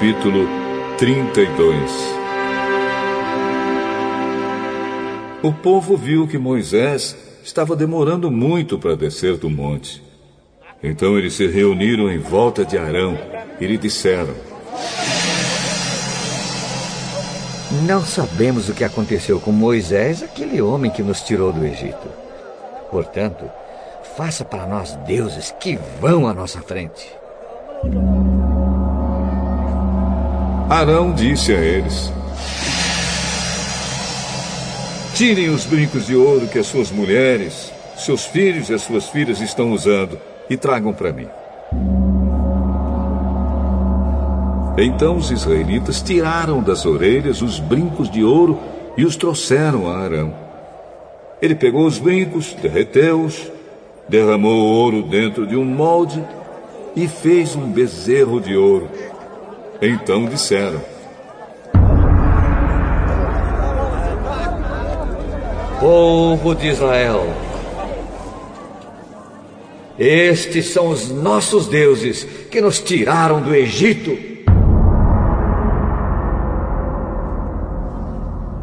capítulo 32 O povo viu que Moisés estava demorando muito para descer do monte. Então eles se reuniram em volta de Arão e lhe disseram: Não sabemos o que aconteceu com Moisés, aquele homem que nos tirou do Egito. Portanto, faça para nós deuses que vão à nossa frente. Arão disse a eles: Tirem os brincos de ouro que as suas mulheres, seus filhos e as suas filhas estão usando e tragam para mim. Então os israelitas tiraram das orelhas os brincos de ouro e os trouxeram a Arão. Ele pegou os brincos, derreteu-os, derramou o ouro dentro de um molde e fez um bezerro de ouro. Então disseram: Povo de Israel, estes são os nossos deuses que nos tiraram do Egito.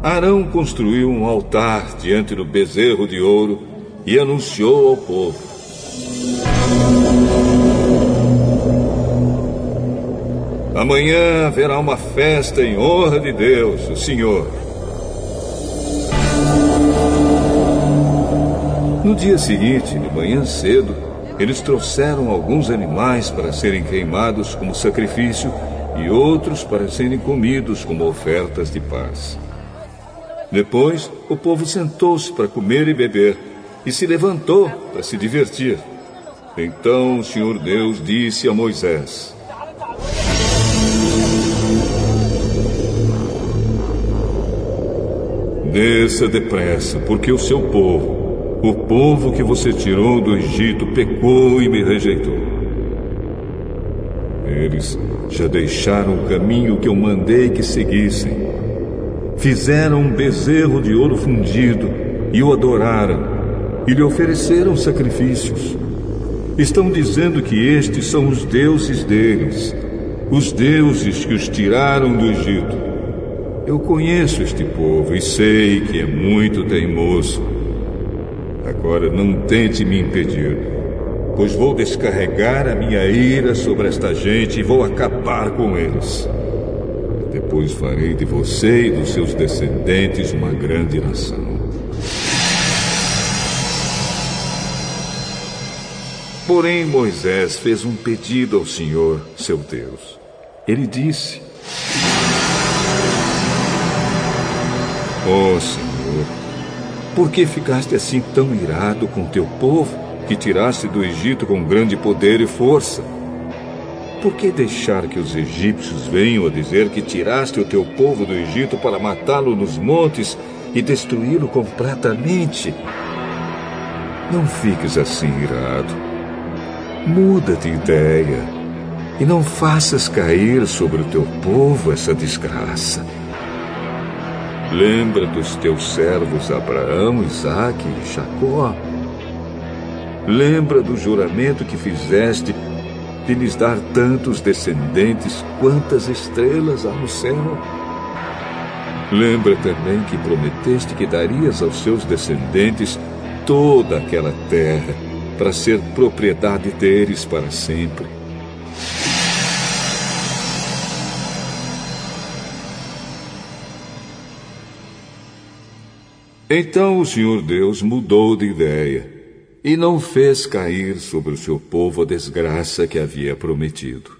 Arão construiu um altar diante do bezerro de ouro e anunciou ao povo: Amanhã haverá uma festa em honra de Deus, o Senhor. No dia seguinte, de manhã cedo, eles trouxeram alguns animais para serem queimados como sacrifício e outros para serem comidos como ofertas de paz. Depois, o povo sentou-se para comer e beber e se levantou para se divertir. Então o Senhor Deus disse a Moisés: Desça depressa, porque o seu povo, o povo que você tirou do Egito pecou e me rejeitou. Eles já deixaram o caminho que eu mandei que seguissem. Fizeram um bezerro de ouro fundido e o adoraram e lhe ofereceram sacrifícios. Estão dizendo que estes são os deuses deles, os deuses que os tiraram do Egito. Eu conheço este povo e sei que é muito teimoso. Agora não tente me impedir, pois vou descarregar a minha ira sobre esta gente e vou acabar com eles. Depois farei de você e dos seus descendentes uma grande nação. Porém, Moisés fez um pedido ao Senhor, seu Deus. Ele disse: Ó oh, Senhor, por que ficaste assim tão irado com teu povo, que tiraste do Egito com grande poder e força? Por que deixar que os egípcios venham a dizer que tiraste o teu povo do Egito para matá-lo nos montes e destruí-lo completamente? Não fiques assim irado. Muda de ideia e não faças cair sobre o teu povo essa desgraça. Lembra dos teus servos Abraão, Isaque e Jacó. Lembra do juramento que fizeste de lhes dar tantos descendentes quantas estrelas há no céu. Lembra também que prometeste que darias aos seus descendentes toda aquela terra para ser propriedade deles para sempre. Então o Senhor Deus mudou de ideia e não fez cair sobre o seu povo a desgraça que havia prometido.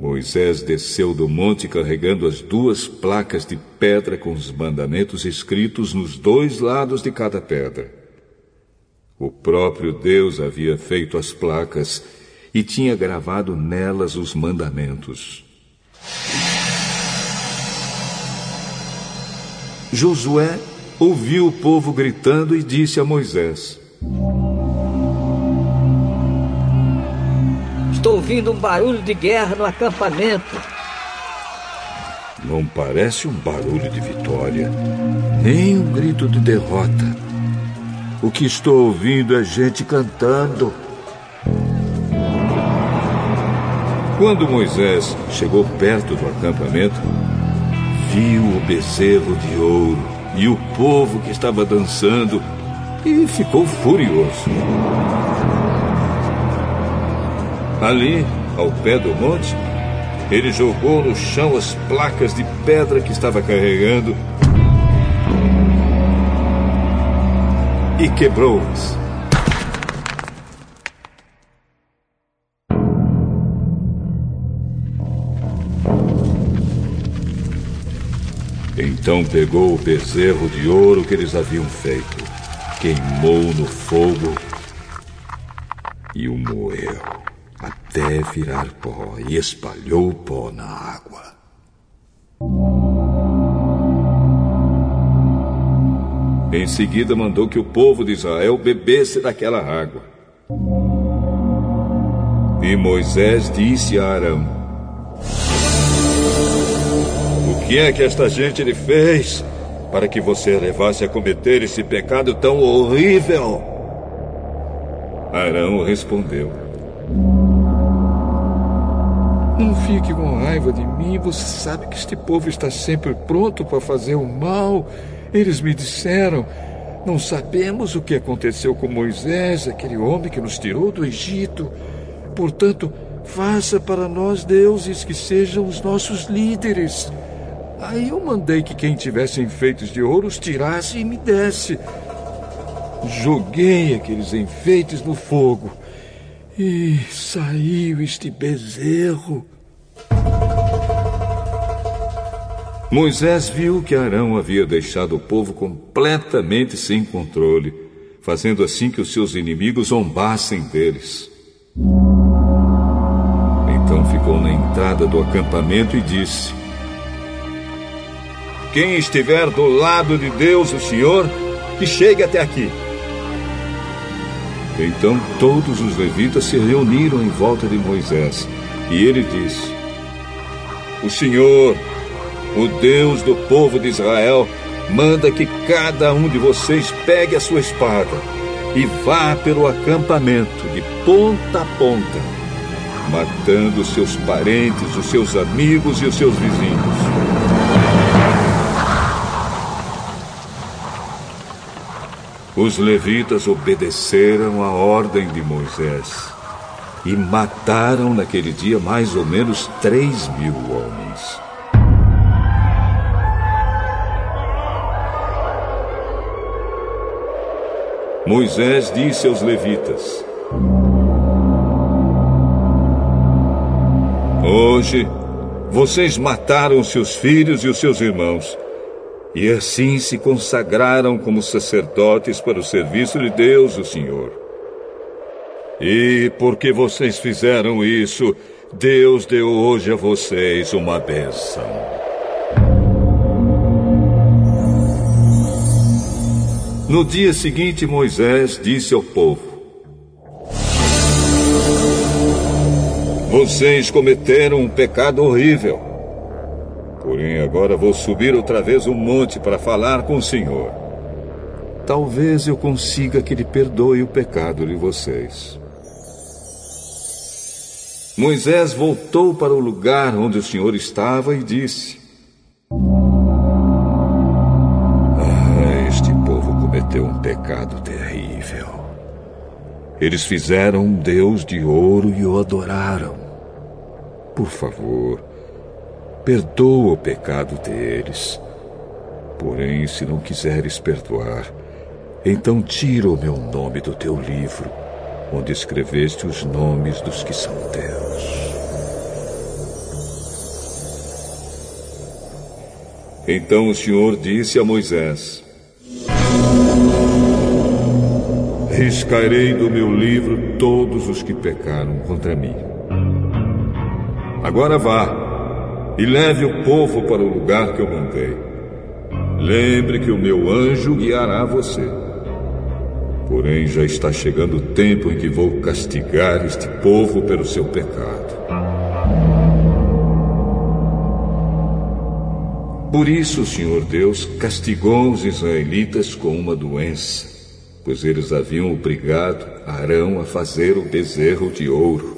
Moisés desceu do monte carregando as duas placas de pedra com os mandamentos escritos nos dois lados de cada pedra. O próprio Deus havia feito as placas e tinha gravado nelas os mandamentos. Josué ouviu o povo gritando e disse a Moisés: Estou ouvindo um barulho de guerra no acampamento. Não parece um barulho de vitória, nem um grito de derrota. O que estou ouvindo é gente cantando. Quando Moisés chegou perto do acampamento, viu o bezerro de ouro e o povo que estava dançando e ficou furioso. Ali, ao pé do monte, ele jogou no chão as placas de pedra que estava carregando e quebrou-as. Então pegou o bezerro de ouro que eles haviam feito, queimou no fogo e o moeu até virar pó e espalhou o pó na água. Em seguida mandou que o povo de Israel bebesse daquela água. E Moisés disse a Arão: O que é que esta gente lhe fez para que você levasse a cometer esse pecado tão horrível? Arão respondeu: Não fique com raiva de mim. Você sabe que este povo está sempre pronto para fazer o mal. Eles me disseram: Não sabemos o que aconteceu com Moisés, aquele homem que nos tirou do Egito. Portanto, faça para nós deuses que sejam os nossos líderes. Aí eu mandei que quem tivesse enfeites de ouro os tirasse e me desse. Joguei aqueles enfeites no fogo. E saiu este bezerro. Moisés viu que Arão havia deixado o povo completamente sem controle, fazendo assim que os seus inimigos zombassem deles. Então ficou na entrada do acampamento e disse: Quem estiver do lado de Deus, o Senhor, que chegue até aqui. Então todos os levitas se reuniram em volta de Moisés. E ele disse: O Senhor, o Deus do povo de Israel, manda que cada um de vocês pegue a sua espada e vá pelo acampamento de ponta a ponta, matando seus parentes, os seus amigos e os seus vizinhos. Os levitas obedeceram a ordem de Moisés e mataram naquele dia mais ou menos três mil homens. Moisés disse aos levitas: Hoje vocês mataram seus filhos e os seus irmãos e assim se consagraram como sacerdotes para o serviço de Deus, o Senhor. E porque vocês fizeram isso, Deus deu hoje a vocês uma bênção. No dia seguinte, Moisés disse ao povo: Vocês cometeram um pecado horrível. Porém, agora vou subir outra vez o monte para falar com o Senhor. Talvez eu consiga que Ele perdoe o pecado de vocês. Moisés voltou para o lugar onde o Senhor estava e disse: ah, Este povo cometeu um pecado terrível. Eles fizeram um Deus de ouro e o adoraram. Por favor, perdoa o pecado deles. Porém, se não quiseres perdoar, então tira o meu nome do teu livro, onde escreveste os nomes dos que são teus. Então o Senhor disse a Moisés: Riscarei do meu livro todos os que pecaram contra mim. Agora vá e leve o povo para o lugar que eu mandei. Lembre que o meu anjo guiará você. Porém, já está chegando o tempo em que vou castigar este povo pelo seu pecado. Por isso, o Senhor Deus castigou os israelitas com uma doença, pois eles haviam obrigado Arão a fazer o bezerro de ouro.